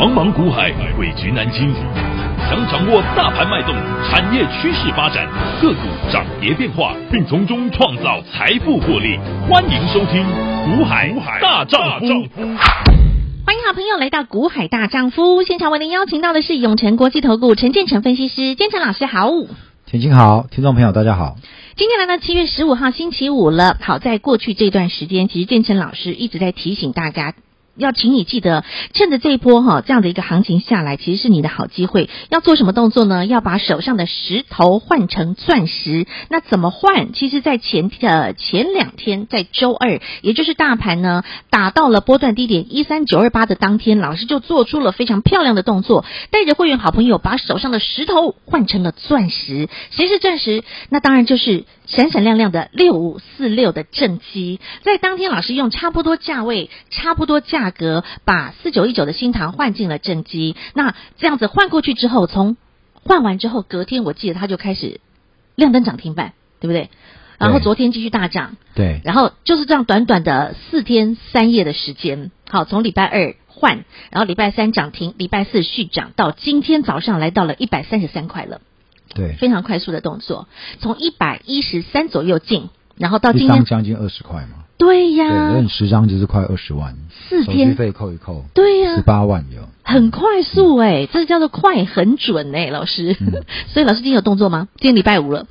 茫茫股海，汇聚南京。想掌握大盘脉动、产业趋势发展、个股涨跌变化，并从中创造财富获利，欢迎收听《股海大丈夫》。欢迎好朋友来到《股海大丈夫》现场，为您邀请到的是永诚国际投顾陈建成分析师，建成老师好。田青好，听众朋友大家好。今天来到七月十五号星期五了。好，在过去这段时间，其实建成老师一直在提醒大家。要请你记得，趁着这一波哈这样的一个行情下来，其实是你的好机会。要做什么动作呢？要把手上的石头换成钻石。那怎么换？其实，在前呃前两天，在周二，也就是大盘呢打到了波段低点一三九二八的当天，老师就做出了非常漂亮的动作，带着会员好朋友把手上的石头换成了钻石。谁是钻石？那当然就是。闪闪亮亮的六五四六的正机，在当天老师用差不多价位、差不多价格，把四九一九的新塘换进了正机。那这样子换过去之后，从换完之后，隔天我记得它就开始亮灯涨停板，对不对？然后昨天继续大涨，对。然后就是这样短短的四天三夜的时间，好，从礼拜二换，然后礼拜三涨停，礼拜四续涨，到今天早上来到了一百三十三块了。对，非常快速的动作，从一百一十三左右进，然后到今天将近二十块嘛。对呀，对，十张就是快二十万，四天手续费扣一扣，对呀，十八万有，很快速哎，这叫做快很准哎，老师。嗯、所以老师今天有动作吗？今天礼拜五了。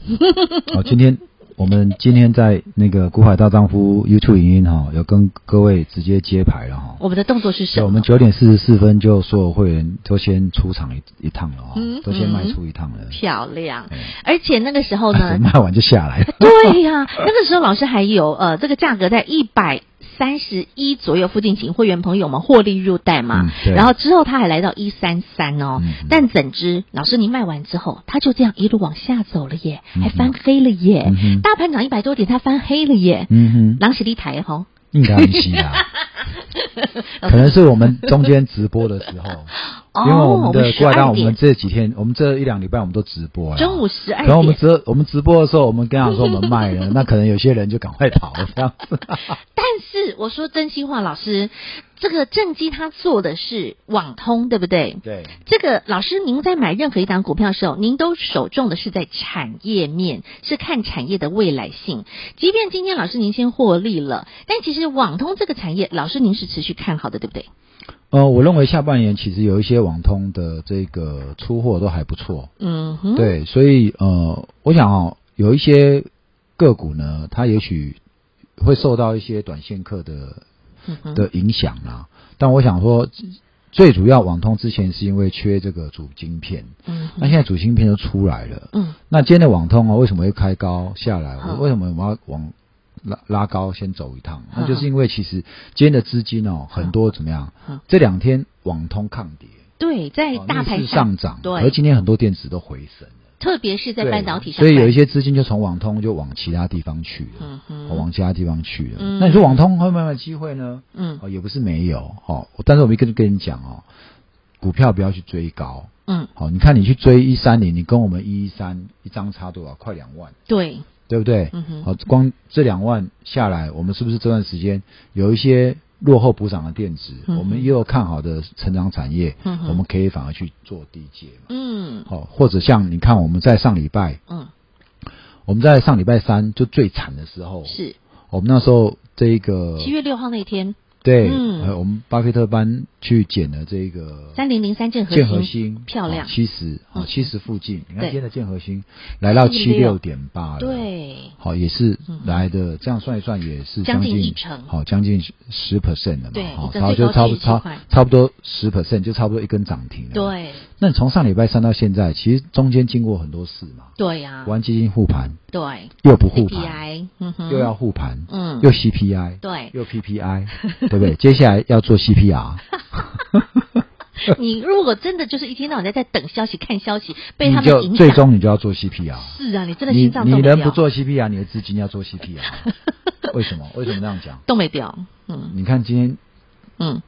好，今天。我们今天在那个《古海大丈夫》YouTube 影音哈，有跟各位直接揭牌了哈。我们的动作是什么？我们九点四十四分就所有会员都先出场一一趟了哈，嗯、都先卖出一趟了。漂亮，嗯、而且那个时候呢，啊、卖完就下来。对呀、啊，那个时候老师还有呃，这个价格在一百。三十一左右附近，请会员朋友们获利入袋嘛。嗯、然后之后他还来到一三三哦。嗯、但怎知老师您卖完之后，他就这样一路往下走了耶，嗯、还翻黑了耶。嗯、大盘涨一百多点，他翻黑了耶。嗯哼，狼死地台哈。应该很稀啊，可能是我们中间直播的时候，因为我们的股海大，我们这几天，我们这一两礼拜我们都直播了。中午十二点，然后我们直我们直播的时候，我们跟他说我们卖了，那可能有些人就赶快逃了这样子。但是我说真心话，老师。这个正机他做的是网通，对不对？对。这个老师，您在买任何一档股票的时候，您都首重的是在产业面，是看产业的未来性。即便今天老师您先获利了，但其实网通这个产业，老师您是持续看好的，对不对？呃，我认为下半年其实有一些网通的这个出货都还不错。嗯哼。对，所以呃，我想哦，有一些个股呢，它也许会受到一些短线客的。的影响啦，但我想说，最主要网通之前是因为缺这个主晶片，嗯，那现在主晶片都出来了，嗯，那今天的网通啊，为什么会开高下来？我、为什么我们要往拉拉高先走一趟？嗯、那就是因为其实今天的资金哦，很多怎么样？嗯、这两天网通抗跌，对，在大盘上。涨，对，而今天很多电子都回升。特别是在半导体上，所以有一些资金就从网通就往其他地方去了，嗯嗯，往其他地方去了。嗯、那你说网通会不会有机会呢？嗯，也不是没有，哦，但是我们跟跟你讲哦，股票不要去追高，嗯，好，你看你去追一三零，你跟我们一一三一张差多少？快两万，对，对不对？嗯哼，好，光这两万下来，我们是不是这段时间有一些？落后补涨的电子，嗯、我们也有看好的成长产业，嗯、我们可以反而去做低阶嘛。嗯，好，或者像你看，我们在上礼拜，嗯，我们在上礼拜三就最惨的时候，是。我们那时候这一个七月六号那天。对，嗯，我们巴菲特班去捡了这个三零零三建和建和兴漂亮。七十啊七十附近，你看今天的建核心来到七六。点八了，对，好也是来的，这样算一算也是将近一成，好将近十 percent 了嘛，好，然后就差不多差差不多十 percent 就差不多一根涨停了，对。那你从上礼拜三到现在，其实中间经过很多事嘛，对呀，玩基金护盘，对，又不护盘，又要护盘，嗯，又 CPI，对，又 PPI。对不对？接下来要做 CPR。你如果真的就是一天到晚在在等消息、看消息，被他们影响，最终你就要做 CPR。是啊，你真的心脏。你你人不做 CPR，你的资金要做 CPR。为什么？为什么这样讲？都没掉。嗯，你看今天，嗯。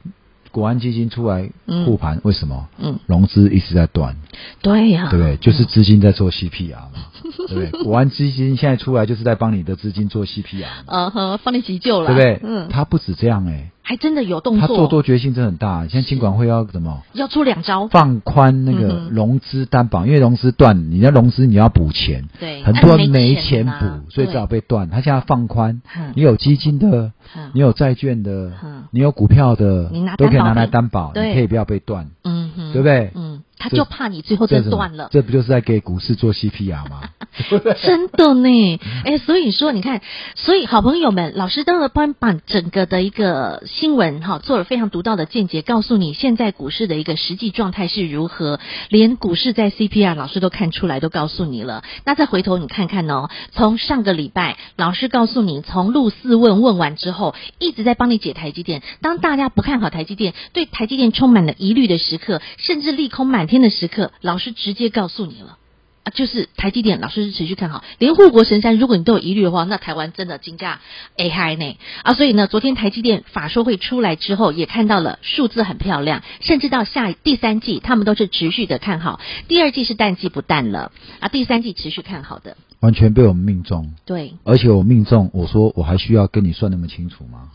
国安基金出来护盘，为什么？嗯，融资一直在断。对呀，对不对？就是资金在做 CPR 嘛，对不对？国安基金现在出来就是在帮你的资金做 CPR。嗯哼，帮你急救了，对不对？嗯，它不止这样哎，还真的有动作，他做多决心真的很大。现在金管会要什么？要出两招，放宽那个融资担保，嗯、因为融资断，你要融资你要补钱，对，很多人没钱补，所以只好被断。他现在放宽，你有基金的，你有债券的，你有股票的，都可以拿来担保，你可以不要被断，嗯，对不对？嗯。他就怕你最后再断了，这不就是在给股市做 CPR 吗？真的呢，哎，所以说你看，所以好朋友们，老师都会帮把整个的一个新闻哈，做了非常独到的见解，告诉你现在股市的一个实际状态是如何，连股市在 CPR 老师都看出来，都告诉你了。那再回头你看看哦，从上个礼拜老师告诉你，从陆四问问完之后，一直在帮你解台积电。当大家不看好台积电，对台积电充满了疑虑的时刻，甚至利空满天的时刻，老师直接告诉你了啊，就是台积电，老师是持续看好。连护国神山，如果你都有疑虑的话，那台湾真的金价 A 嗨呢啊！所以呢，昨天台积电法说会出来之后，也看到了数字很漂亮，甚至到下第三季，他们都是持续的看好。第二季是淡季不淡了啊，第三季持续看好的，完全被我们命中。对，而且我命中，我说我还需要跟你算那么清楚吗？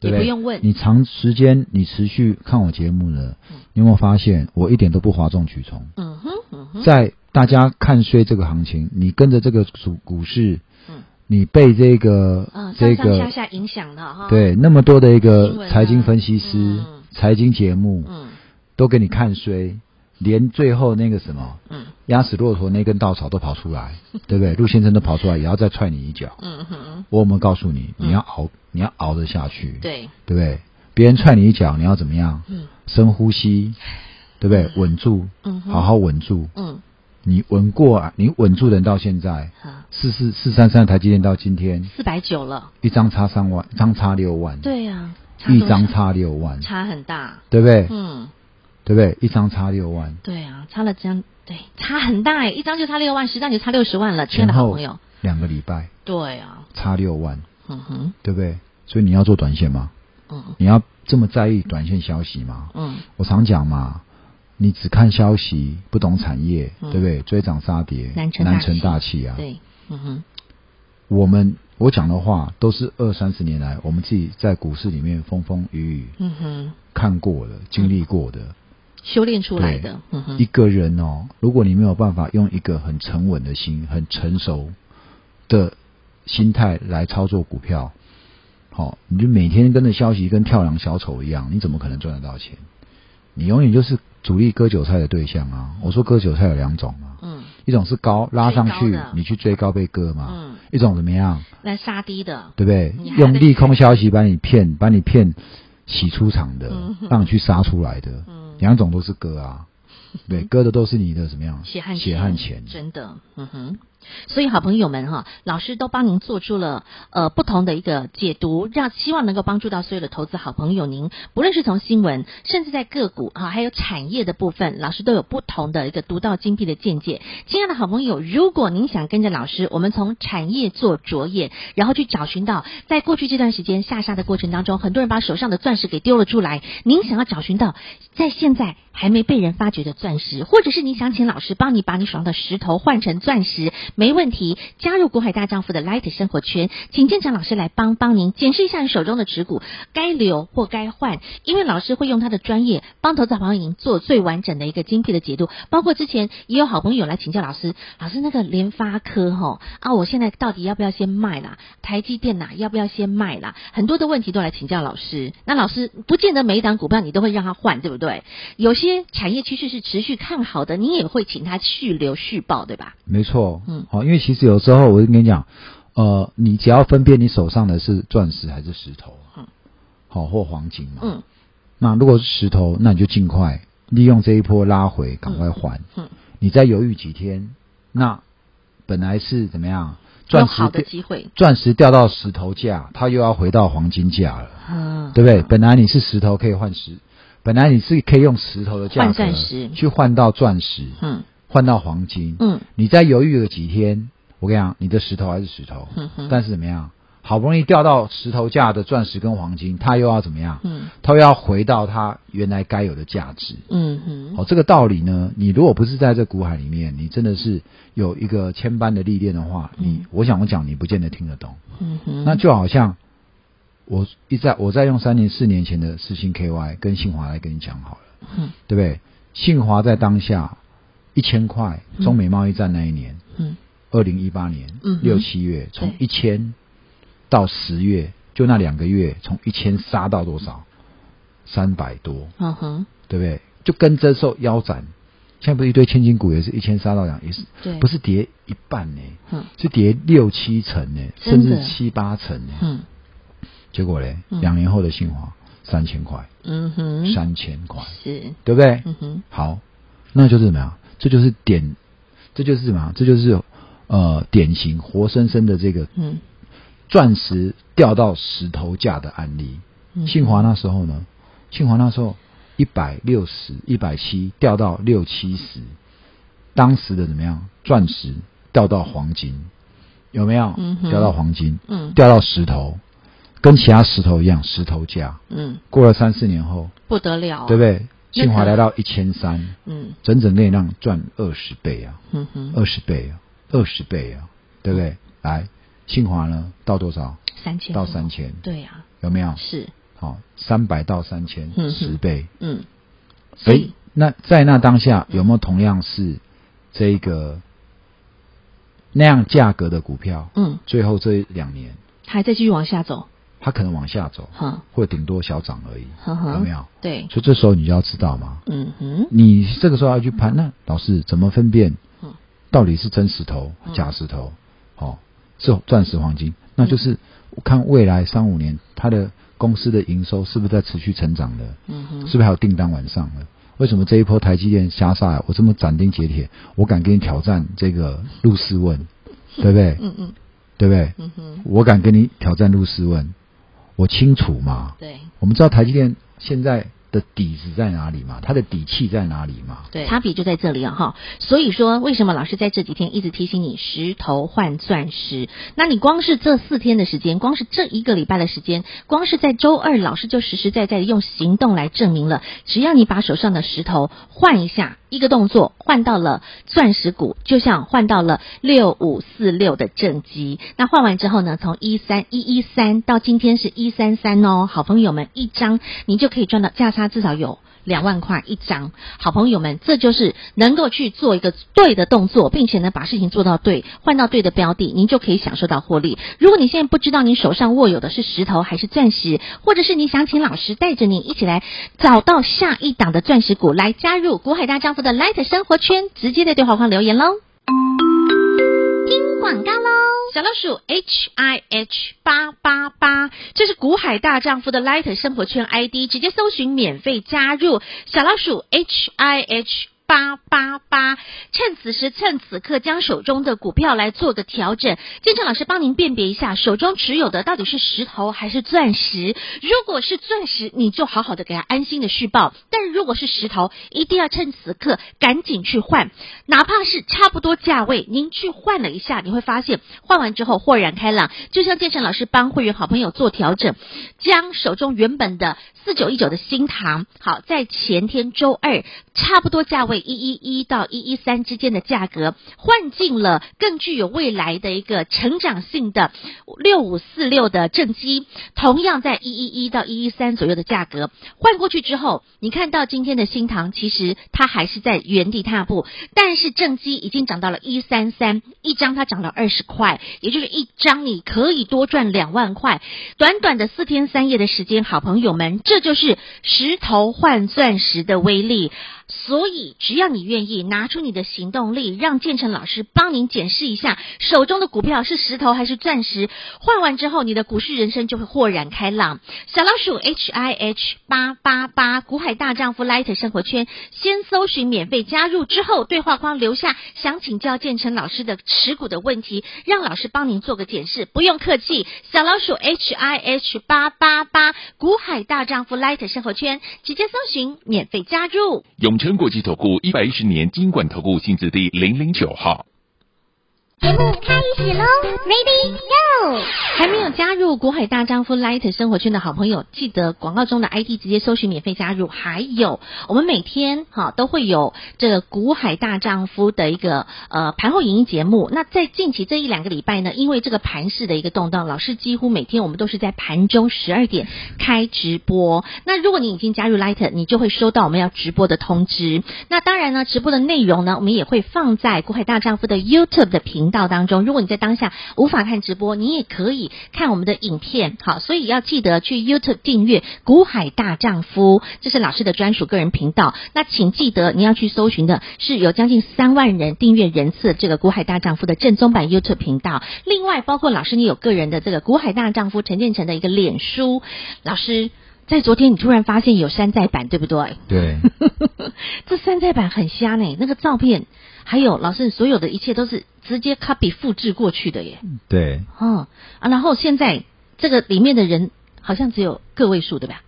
对对，也不用问。你长时间你持续看我节目了，嗯、你有没有发现我一点都不哗众取宠？嗯哼，嗯哼，在大家看衰这个行情，你跟着这个股股市，嗯，你被这个、嗯、这个下下影响了哈。对，那么多的一个财经分析师、嗯、财经节目，嗯，都给你看衰。连最后那个什么，嗯，压死骆驼那根稻草都跑出来，对不对？陆先生都跑出来，也要再踹你一脚。嗯哼，我有没有告诉你，你要熬，你要熬得下去。对，对不对？别人踹你一脚，你要怎么样？嗯，深呼吸，对不对？稳住，嗯，好好稳住。嗯，你稳过啊？你稳住人到现在，四四四三三台积电到今天四百九了，一张差三万，一张差六万。对呀，一张差六万，差很大，对不对？嗯。对不对？一张差六万。对啊，差了这样，对，差很大哎，一张就差六万，十张就差六十万了，亲爱的好朋友。两个礼拜。对啊。差六万。嗯哼。对不对？所以你要做短线吗？嗯。你要这么在意短线消息吗？嗯。我常讲嘛，你只看消息，不懂产业，嗯、对不对？追涨杀跌，难成大器啊。对。嗯哼。我们我讲的话都是二三十年来我们自己在股市里面风风雨雨，嗯哼，看过的，经历过的。嗯修炼出来的，嗯哼、一个人哦，如果你没有办法用一个很沉稳的心、很成熟的心态来操作股票，好、哦，你就每天跟着消息跟跳梁小丑一样，你怎么可能赚得到钱？你永远就是主力割韭菜的对象啊！我说割韭菜有两种嘛，嗯，一种是高拉上去，你去追高被割嘛，嗯，一种怎么样？来杀低的，对不对？用利空消息把你骗，把你骗洗出场的，嗯、让你去杀出来的。嗯两种都是割啊，对，割的都是你的怎么样？血汗，血汗钱，真的，嗯哼。所以，好朋友们哈，老师都帮您做出了呃不同的一个解读，让希望能够帮助到所有的投资好朋友。您不论是从新闻，甚至在个股哈，还有产业的部分，老师都有不同的一个独到精辟的见解。亲爱的好朋友，如果您想跟着老师，我们从产业做着眼，然后去找寻到在过去这段时间下杀的过程当中，很多人把手上的钻石给丢了出来。您想要找寻到在现在还没被人发掘的钻石，或者是你想请老师帮你把你手上的石头换成钻石。没问题，加入股海大丈夫的 Light 生活圈，请建强老师来帮帮您检视一下你手中的持股该留或该换，因为老师会用他的专业帮投资朋友做最完整的一个精辟的解读。包括之前也有好朋友来请教老师，老师那个联发科吼啊，我现在到底要不要先卖啦？台积电呐，要不要先卖啦？很多的问题都来请教老师。那老师不见得每一档股票你都会让他换，对不对？有些产业趋势是持续看好的，你也会请他续留续报，对吧？没错，嗯。好，因为其实有时候我就跟你讲，呃，你只要分辨你手上的是钻石还是石头，嗯，好或黄金嘛，嗯，那如果是石头，那你就尽快利用这一波拉回，赶快还，嗯，嗯，你再犹豫几天，那本来是怎么样？钻石好的机会，钻石掉到石头价，它又要回到黄金价了，嗯，对不对？本来你是石头可以换石，本来你是可以用石头的价格去换到钻石，嗯。换到黄金，嗯，你再犹豫了几天，我跟你讲，你的石头还是石头，嗯哼，但是怎么样？好不容易掉到石头价的钻石跟黄金，它又要怎么样？嗯，它又要回到它原来该有的价值，嗯哼。哦，这个道理呢，你如果不是在这股海里面，你真的是有一个千般的历练的话，嗯、你我想我讲，你不见得听得懂，嗯哼。那就好像我一在我在用三年四年前的四星 KY 跟信华来跟你讲好了，嗯，对不对？信华在当下一千块，中美贸易战那一年，嗯，二零一八年六七月从一千到十月，就那两个月，从一千杀到多少？三百多，嗯哼，对不对？就跟这时候腰斩，现在不是一堆千金股也是一千杀到两，也是，对，不是跌一半呢，嗯，是跌六七成呢，甚至七八成呢，嗯，结果嘞，两年后的新华三千块，嗯哼，三千块，是，对不对？嗯哼，好，那就是怎么样？这就是典，这就是什么？这就是呃典型活生生的这个，嗯，钻石掉到石头价的案例。信驊那时候呢？信华那时候一百六十、一百七掉到六七十，当时的怎么样？钻石掉到黄金，有没有？嗯，掉到黄金，嗯，掉到石头，跟其他石头一样，石头价，嗯，过了三四年后，不得了，对不对？信华来到一千三，嗯，整整可以让赚二十倍啊，嗯哼，二十倍啊，二十倍啊，对不对？来，信华呢到多少？三千，到三千，对呀，有没有？是。好，三百到三千，十倍。嗯，所以那在那当下有没有同样是这个那样价格的股票？嗯，最后这两年还在继续往下走，它可能往下走，哈，或顶多小涨而已，有没有？对，所以这时候你就要知道嘛，嗯哼，你这个时候要去判，那老师怎么分辨？到底是真石头、假石头？好，是钻石、黄金，那就是看未来三五年它的。公司的营收是不是在持续成长的？嗯哼，是不是还有订单往上了？为什么这一波台积电瞎杀？我这么斩钉截铁，我敢跟你挑战这个陆斯问，对不对？嗯嗯，对不对？嗯哼，我敢跟你挑战陆斯问，我清楚嘛？对，我们知道台积电现在。的底子在哪里嘛？它的底气在哪里嘛？对，差别就在这里啊！哈，所以说为什么老师在这几天一直提醒你石头换钻石？那你光是这四天的时间，光是这一个礼拜的时间，光是在周二，老师就实实在在的用行动来证明了，只要你把手上的石头换一下。一个动作换到了钻石股，就像换到了六五四六的正极。那换完之后呢，从一三一一三到今天是一三三哦，好朋友们，一张您就可以赚到价差至少有。两万块一张，好朋友们，这就是能够去做一个对的动作，并且呢，把事情做到对，换到对的标的，您就可以享受到获利。如果你现在不知道你手上握有的是石头还是钻石，或者是你想请老师带着你一起来找到下一档的钻石股，来加入股海大丈夫的 Light 生活圈，直接在对话框留言喽。听广告喽。小老鼠 H I H 八八八，这是古海大丈夫的 Light 生活圈 ID，直接搜寻免费加入小老鼠 H I H。八八八，趁此时趁此刻将手中的股票来做个调整。建成老师帮您辨别一下，手中持有的到底是石头还是钻石。如果是钻石，你就好好的给他安心的续报；但如果是石头，一定要趁此刻赶紧去换，哪怕是差不多价位，您去换了一下，你会发现换完之后豁然开朗。就像建成老师帮会员好朋友做调整，将手中原本的四九一九的新唐，好，在前天周二差不多价位。一一一到一一三之间的价格换进了更具有未来的一个成长性的六五四六的正机，同样在一一一到一一三左右的价格换过去之后，你看到今天的新唐其实它还是在原地踏步，但是正机已经涨到了一三三一张，它涨了二十块，也就是一张你可以多赚两万块。短短的四天三夜的时间，好朋友们，这就是石头换钻石的威力。所以，只要你愿意拿出你的行动力，让建成老师帮您检视一下手中的股票是石头还是钻石，换完之后，你的股市人生就会豁然开朗。小老鼠 H I H 八八八，股海大丈夫 Light 生活圈，先搜寻免费加入之后，对话框留下想请教建成老师的持股的问题，让老师帮您做个检视，不用客气。小老鼠 H I H 八八八，股海大丈夫 Light 生活圈，直接搜寻免费加入。永成国际投顾一百一十年金管投顾性质第零零九号。节目开始喽，Ready Go！还没有加入国海大丈夫 Light 生活圈的好朋友，记得广告中的 ID 直接搜寻免费加入。还有，我们每天哈都会有这个古海大丈夫的一个呃盘后影音节目。那在近期这一两个礼拜呢，因为这个盘市的一个动荡，老师几乎每天我们都是在盘中十二点开直播。那如果你已经加入 Light，你就会收到我们要直播的通知。那当然呢，直播的内容呢，我们也会放在古海大丈夫的 YouTube 的频道当中。如果你在当下无法看直播，你也可以看我们的影片。好，所以要记得去 YouTube 订阅“股海大丈夫”，这是老师的专属个人频道。那请记得你要去搜寻的是有将近三万人订阅人次这个“股海大丈夫”的正宗版 YouTube 频道。另外，包括老师你有个人的这个“股海大丈夫”陈建成的一个脸书。老师在昨天你突然发现有山寨版，对不对？对，这山寨版很瞎呢，那个照片。还有老师，所有的一切都是直接 copy 复制过去的耶。对。哦啊，然后现在这个里面的人好像只有个位数，对吧？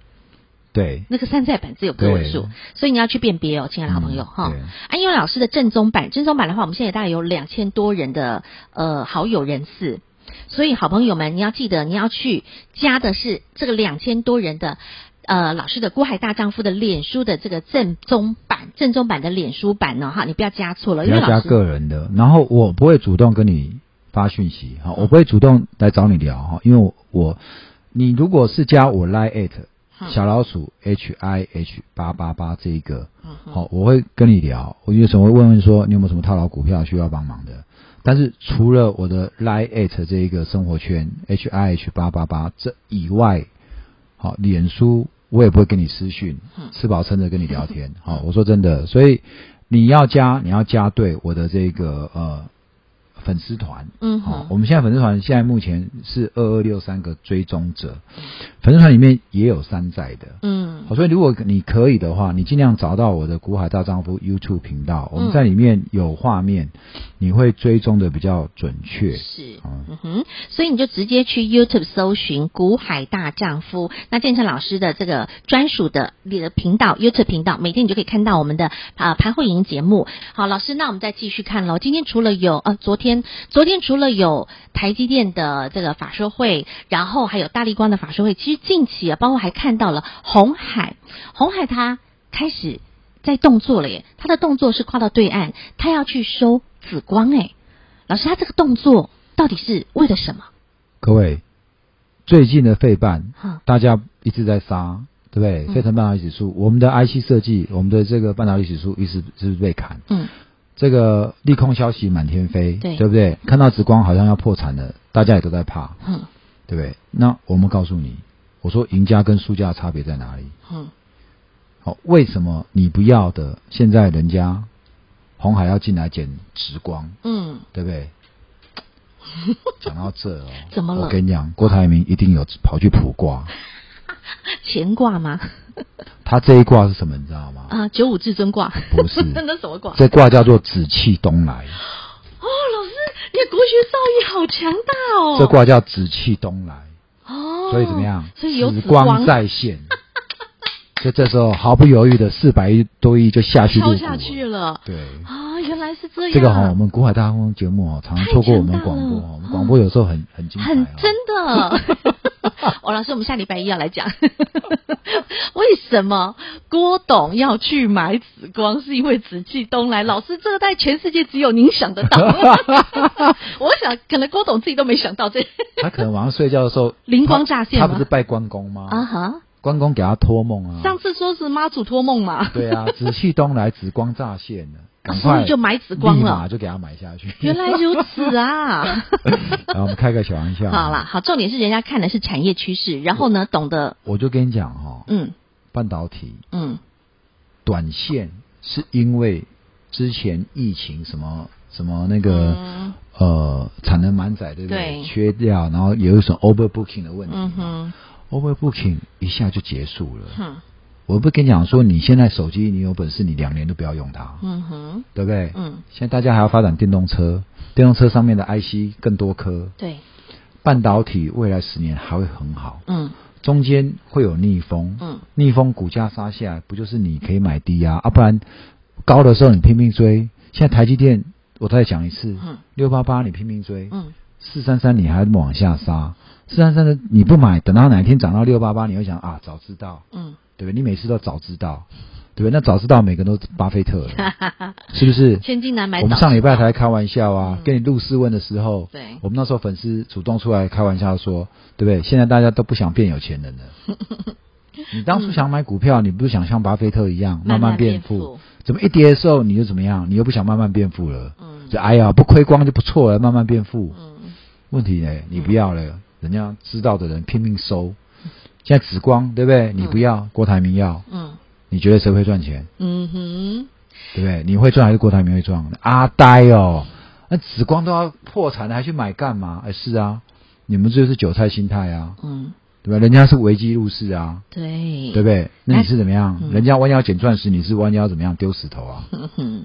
对。那个山寨版只有个位数，所以你要去辨别哦，亲爱的好朋友哈。对。啊，因为老师的正宗版，正宗版的话，我们现在大概有两千多人的呃好友人次，所以好朋友们，你要记得你要去加的是这个两千多人的。呃，老师的郭海大丈夫的脸书的这个正宗版、正宗版的脸书版呢，哈，你不要加错了，因为要加个人的。然后我不会主动跟你发讯息，哈，我不会主动来找你聊，哈，因为我，我你如果是加我 Line@ 小老鼠 H I H 八八八这一个，好，我会跟你聊，我有什么会问问说你有没有什么套牢股票需要帮忙的。但是除了我的 Line@ 这一个生活圈 H I H 八八八这以外，好，脸书。我也不会跟你私讯，吃饱撑着跟你聊天。好，我说真的，所以你要加，你要加对我的这个呃。粉丝团，嗯，好，我们现在粉丝团现在目前是二二六三个追踪者，粉丝团里面也有山寨的，嗯，好，所以如果你可以的话，你尽量找到我的古海大丈夫 YouTube 频道，我们在里面有画面，你会追踪的比较准确，是，嗯哼，所以你就直接去 YouTube 搜寻古海大丈夫，那建成老师的这个专属的你的频道 YouTube 频道，每天你就可以看到我们的啊盘后影节目。好，老师，那我们再继续看喽。今天除了有呃昨天。昨天除了有台积电的这个法说会，然后还有大力光的法说会，其实近期啊，包括还看到了红海，红海它开始在动作了耶，它的动作是跨到对岸，它要去收紫光哎，老师，他这个动作到底是为了什么？各位，最近的费半，大家一直在杀，对不对？费城半导体指数，我们的 IC 设计，我们的这个半导体指数一直是不是被砍？嗯。这个利空消息满天飞，对，对不对？看到紫光好像要破产了，大家也都在怕，嗯，对不对？那我们告诉你，我说赢家跟输家的差别在哪里？嗯，好，为什么你不要的，现在人家红海要进来捡紫光？嗯，对不对？讲到这哦，怎么了？我跟你讲，郭台铭一定有跑去卜卦，乾卦吗？他这一卦是什么？你知道吗？啊，九五至尊卦不是？那什么卦？这卦叫做紫气东来。哦，老师，你的国学造诣好强大哦。这卦叫紫气东来。哦。所以怎么样？所以有紫光再现。就这时候毫不犹豫的四百亿多亿就下去了。跳下去了。对。啊，原来是这样。这个哈，我们古海大丈夫节目哦，常常错过我们广播。我们广播有时候很很精彩。很真的。哦，老师，我们下礼拜一要来讲，为什么郭董要去买紫光？是因为紫气东来。老师，这个在全世界只有您想得到。我想，可能郭董自己都没想到这。他可能晚上睡觉的时候 灵光乍现。他不是拜关公吗？啊哈，关公给他托梦啊。上次说是妈祖托梦嘛。对啊，紫气东来，紫光乍现了。所以就买紫光了，就给他买下去。原来如此啊！然后我们开个小玩笑。好了，好，重点是人家看的是产业趋势，然后呢，懂得。我就跟你讲哈，嗯，半导体，嗯，短线是因为之前疫情什么什么那个、嗯、呃产能满载，对不对？对。缺料，然后有一种 overbooking 的问题。嗯哼。overbooking 一下就结束了。嗯。我不跟你讲说，你现在手机你有本事，你两年都不要用它，嗯哼，对不对？嗯，现在大家还要发展电动车，电动车上面的 IC 更多颗，对，半导体未来十年还会很好，嗯，中间会有逆风，嗯，逆风股价杀下来，不就是你可以买低啊？啊，不然高的时候你拼命追，现在台积电我再讲一次，嗯。六八八你拼命追，嗯，四三三你还往下杀，四三三的你不买，等到哪一天涨到六八八，你会想啊，早知道，嗯，对不对？你每次都早知道，对不对？那早知道每个人都巴菲特了，是不是？千金难买。我们上礼拜才开玩笑啊，跟你录试问的时候，对，我们那时候粉丝主动出来开玩笑说，对不对？现在大家都不想变有钱人了。你当初想买股票，你不是想像巴菲特一样慢慢变富？怎么一跌的时候你就怎么样？你又不想慢慢变富了？嗯，就哎呀，不亏光就不错了，慢慢变富。嗯，问题呢？你不要了，人家知道的人拼命收。现在紫光对不对？你不要，郭台铭要。嗯，你觉得谁会赚钱？嗯哼，对不对？你会赚还是郭台铭会赚？阿呆哦，那紫光都要破产了，还去买干嘛？哎，是啊，你们这就是韭菜心态啊。嗯。对吧？人家是危机入市啊，对，对不对？那你是怎么样？嗯、人家弯腰捡钻石，你是弯腰怎么样丢石头啊？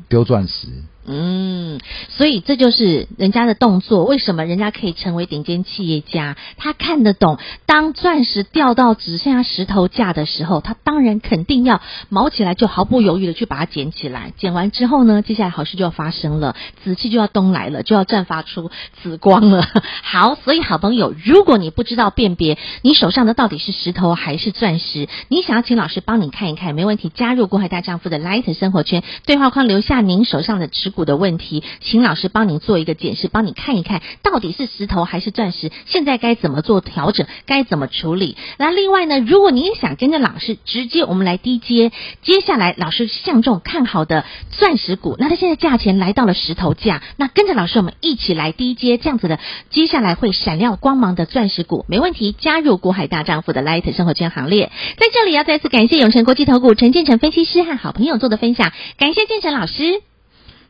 丢钻石。嗯，所以这就是人家的动作。为什么人家可以成为顶尖企业家？他看得懂，当钻石掉到只剩下石头价的时候，他当然肯定要毛起来，就毫不犹豫的去把它捡起来。捡完之后呢，接下来好事就要发生了，紫气就要东来了，就要绽发出紫光了。好，所以好朋友，如果你不知道辨别你手上的到底是石头还是钻石，你想要请老师帮你看一看，没问题。加入郭海大丈夫的 Light 生活圈对话框，留下您手上的持股的问题，请老师帮您做一个检视，帮你看一看到底是石头还是钻石，现在该怎么做调整，该怎么处理。那另外呢，如果你也想跟着老师直接我们来低接，接下来老师相中看好的钻石股，那它现在价钱来到了石头价，那跟着老师我们一起来低接这样子的，接下来会闪亮光芒的钻石股，没问题。加入国海大丈夫的 Light 生活圈行列，在这里要再次感谢永诚国际投股陈建成分析师和好朋友做的分享，感谢建成老师。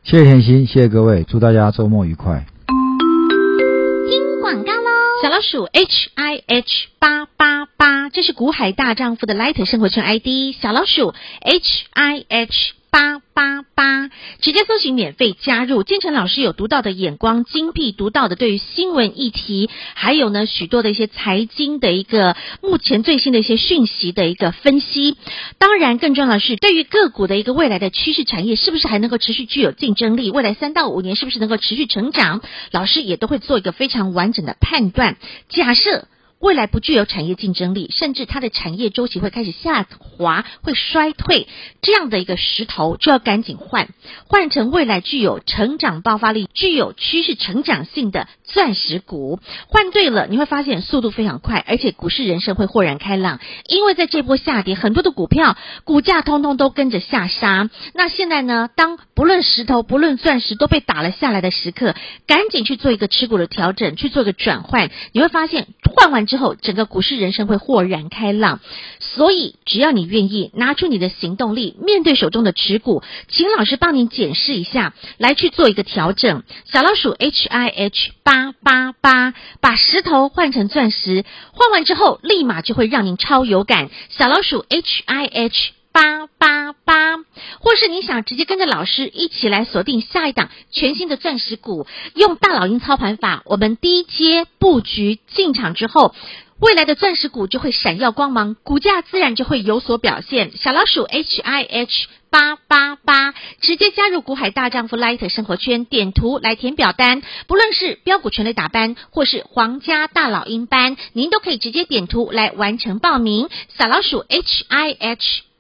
谢谢甜心，谢谢各位，祝大家周末愉快。听广告喽，小老鼠 H I H 八八八，这是股海大丈夫的 Light 生活圈 ID，小老鼠 H I H。八八八，直接搜寻免费加入。建成老师有独到的眼光，精辟独到的对于新闻议题，还有呢许多的一些财经的一个目前最新的一些讯息的一个分析。当然，更重要的是对于个股的一个未来的趋势产业，是不是还能够持续具有竞争力？未来三到五年是不是能够持续成长？老师也都会做一个非常完整的判断。假设。未来不具有产业竞争力，甚至它的产业周期会开始下滑、会衰退，这样的一个石头就要赶紧换，换成未来具有成长爆发力、具有趋势成长性的钻石股。换对了，你会发现速度非常快，而且股市人生会豁然开朗。因为在这波下跌，很多的股票股价通通都跟着下杀。那现在呢，当不论石头、不论钻石都被打了下来的时刻，赶紧去做一个持股的调整，去做一个转换，你会发现换完之后。整个股市人生会豁然开朗。所以，只要你愿意拿出你的行动力，面对手中的持股，请老师帮您检视一下，来去做一个调整。小老鼠 H I H 八八八，把石头换成钻石，换完之后，立马就会让您超有感。小老鼠 H I H。八八八，或是你想直接跟着老师一起来锁定下一档全新的钻石股，用大老鹰操盘法，我们低阶布局进场之后，未来的钻石股就会闪耀光芒，股价自然就会有所表现。小老鼠 H I H 八八八，直接加入股海大丈夫 Light 生活圈，点图来填表单，不论是标股全类打班，或是皇家大老鹰班，您都可以直接点图来完成报名。小老鼠 H I H。